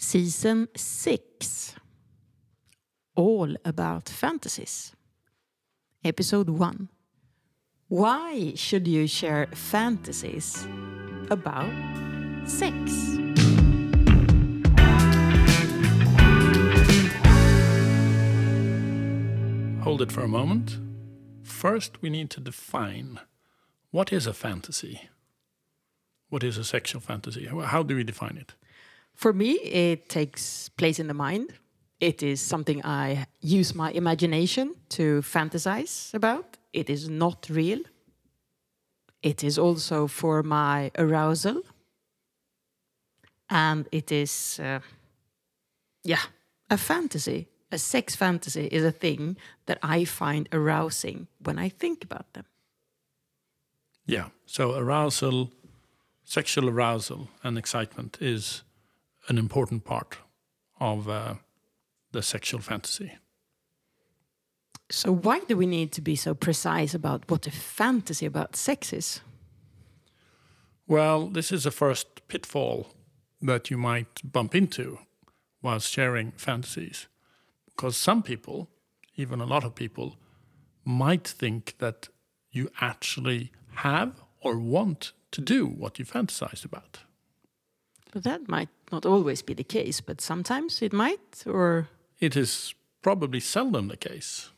Season 6 All About Fantasies. Episode 1 Why should you share fantasies about sex? Hold it for a moment. First, we need to define what is a fantasy? What is a sexual fantasy? How do we define it? For me, it takes place in the mind. It is something I use my imagination to fantasize about. It is not real. It is also for my arousal. And it is, uh, yeah, a fantasy. A sex fantasy is a thing that I find arousing when I think about them. Yeah. So arousal, sexual arousal, and excitement is an important part of uh, the sexual fantasy. So, why do we need to be so precise about what a fantasy about sex is? Well, this is a first pitfall that you might bump into whilst sharing fantasies. Because some people, even a lot of people, might think that you actually have or want to do what you fantasize about. But that might not always be the case, but sometimes it might, or. It is probably seldom the case.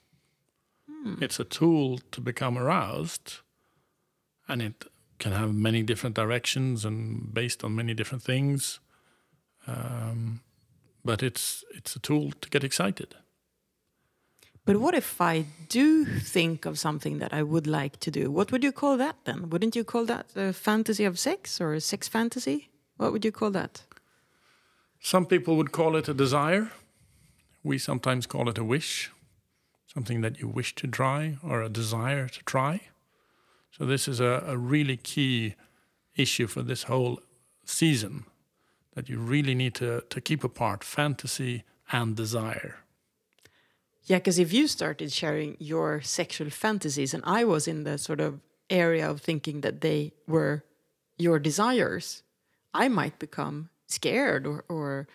Hmm. It's a tool to become aroused, and it can have many different directions and based on many different things. Um, but it's it's a tool to get excited. But what if I do think of something that I would like to do? What would you call that then? Wouldn't you call that a fantasy of sex or a sex fantasy? What would you call that? Some people would call it a desire. We sometimes call it a wish, something that you wish to try or a desire to try. So, this is a, a really key issue for this whole season that you really need to, to keep apart fantasy and desire. Yeah, because if you started sharing your sexual fantasies and I was in the sort of area of thinking that they were your desires, I might become scared or, or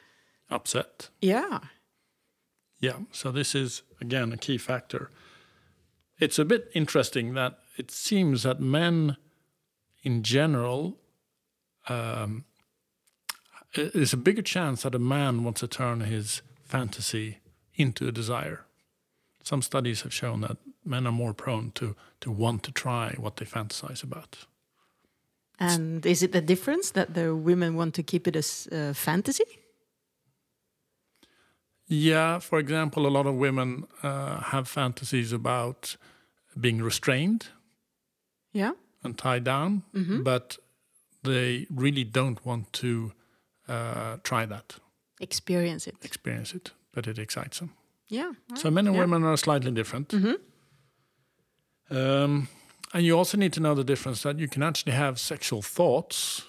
upset. Yeah. Yeah. So this is again a key factor. It's a bit interesting that it seems that men, in general, um, there's a bigger chance that a man wants to turn his fantasy into a desire. Some studies have shown that men are more prone to to want to try what they fantasize about. And is it the difference that the women want to keep it as uh, fantasy? Yeah, for example, a lot of women uh, have fantasies about being restrained. Yeah. And tied down, mm -hmm. but they really don't want to uh, try that. Experience it. Experience it, but it excites them. Yeah. Right. So men and yeah. women are slightly different. Mm -hmm. um, and you also need to know the difference that you can actually have sexual thoughts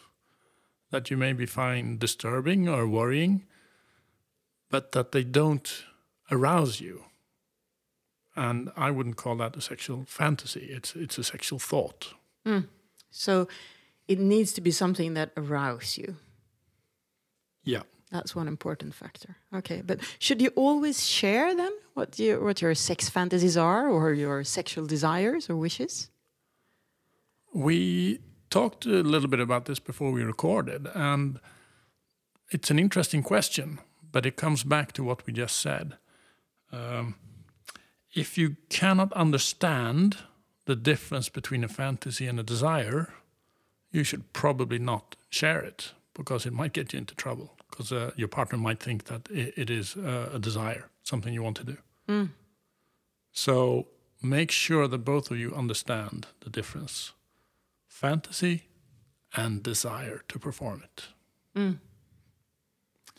that you maybe find disturbing or worrying, but that they don't arouse you. And I wouldn't call that a sexual fantasy. It's it's a sexual thought. Mm. So it needs to be something that arouses you. Yeah. That's one important factor. Okay, but should you always share then what you what your sex fantasies are or your sexual desires or wishes? We talked a little bit about this before we recorded, and it's an interesting question, but it comes back to what we just said. Um, if you cannot understand the difference between a fantasy and a desire, you should probably not share it because it might get you into trouble because uh, your partner might think that it, it is uh, a desire, something you want to do. Mm. So make sure that both of you understand the difference fantasy and desire to perform it. Mm.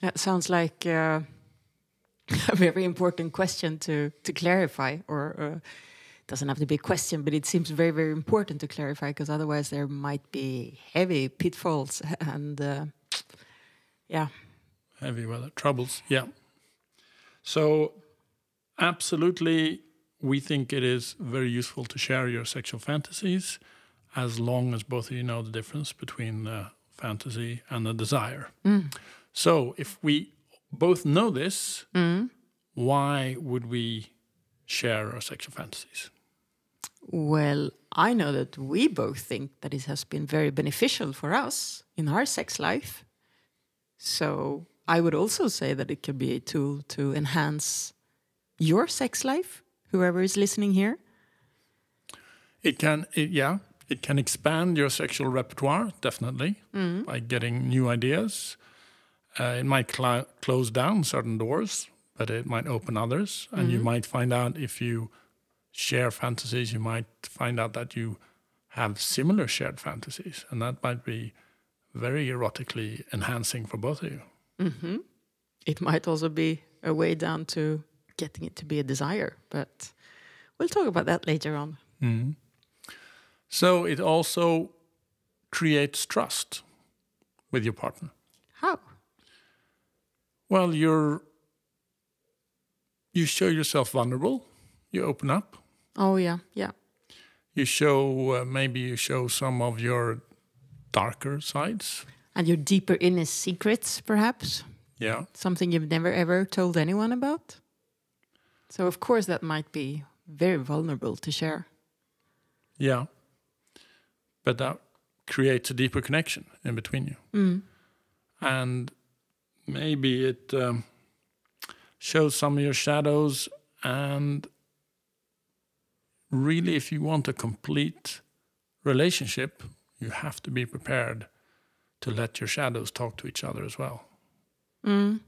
That sounds like uh, a very important question to to clarify, or uh, doesn't have to be a question, but it seems very very important to clarify because otherwise there might be heavy pitfalls and uh, yeah, heavy weather troubles. Yeah. So absolutely, we think it is very useful to share your sexual fantasies as long as both of you know the difference between the fantasy and the desire. Mm. So if we both know this, why would we share our sexual fantasies? Well, I know that we both think that it has been very beneficial for us in our sex life. So I would also say that it can be a tool to enhance your sex life, whoever is listening here. It can, it, yeah, it can expand your sexual repertoire definitely mm. by getting new ideas. Uh, it might cl- close down certain doors, but it might open others, and you mm-hmm. might find out if you share fantasies, you might find out that you have similar shared fantasies, and that might be very erotically enhancing for both of you. Mm-hmm. It might also be a way down to getting it to be a desire, but we'll talk about that later on. Mm-hmm. So it also creates trust with your partner. How? Well, you're you show yourself vulnerable. You open up. Oh, yeah, yeah. You show uh, maybe you show some of your darker sides. And your deeper inner secrets, perhaps? Yeah, Something you've never ever told anyone about? So, of course, that might be very vulnerable to share. yeah. But that creates a deeper connection in between you, and maybe it um, shows some of your shadows. And really, if you want a complete relationship, you have to be prepared to let your shadows talk to each other as well. And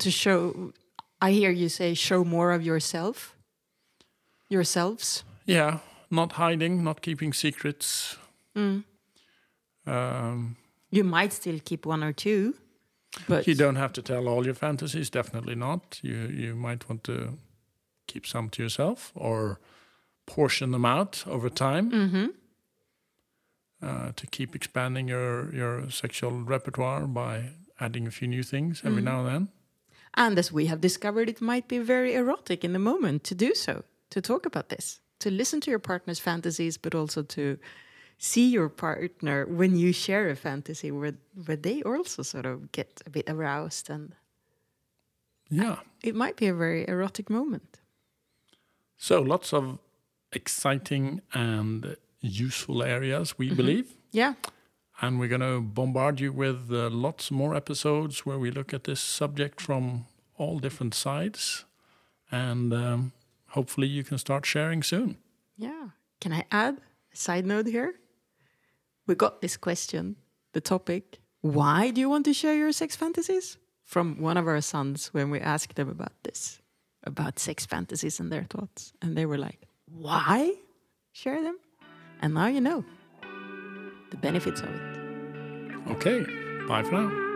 to show, I hear you say, show more of yourself, yourselves. Yeah, not hiding, not keeping secrets. Um, You might still keep one or two, but you don't have to tell all your fantasies. Definitely not. You you might want to keep some to yourself or portion them out over time uh, to keep expanding your your sexual repertoire by adding a few new things every now and then. And as we have discovered, it might be very erotic in the moment to do so, to talk about this, to listen to your partner's fantasies, but also to see your partner when you share a fantasy where, where they also sort of get a bit aroused. And Yeah. it might be a very erotic moment. So lots of exciting and useful areas, we believe. Yeah. And we're going to bombard you with uh, lots more episodes where we look at this subject from all different sides. And um, hopefully, you can start sharing soon. Yeah. Can I add a side note here? We got this question, the topic, why do you want to share your sex fantasies? From one of our sons when we asked them about this, about sex fantasies and their thoughts. And they were like, why share them? And now you know the benefits of it. Okay, bye for now.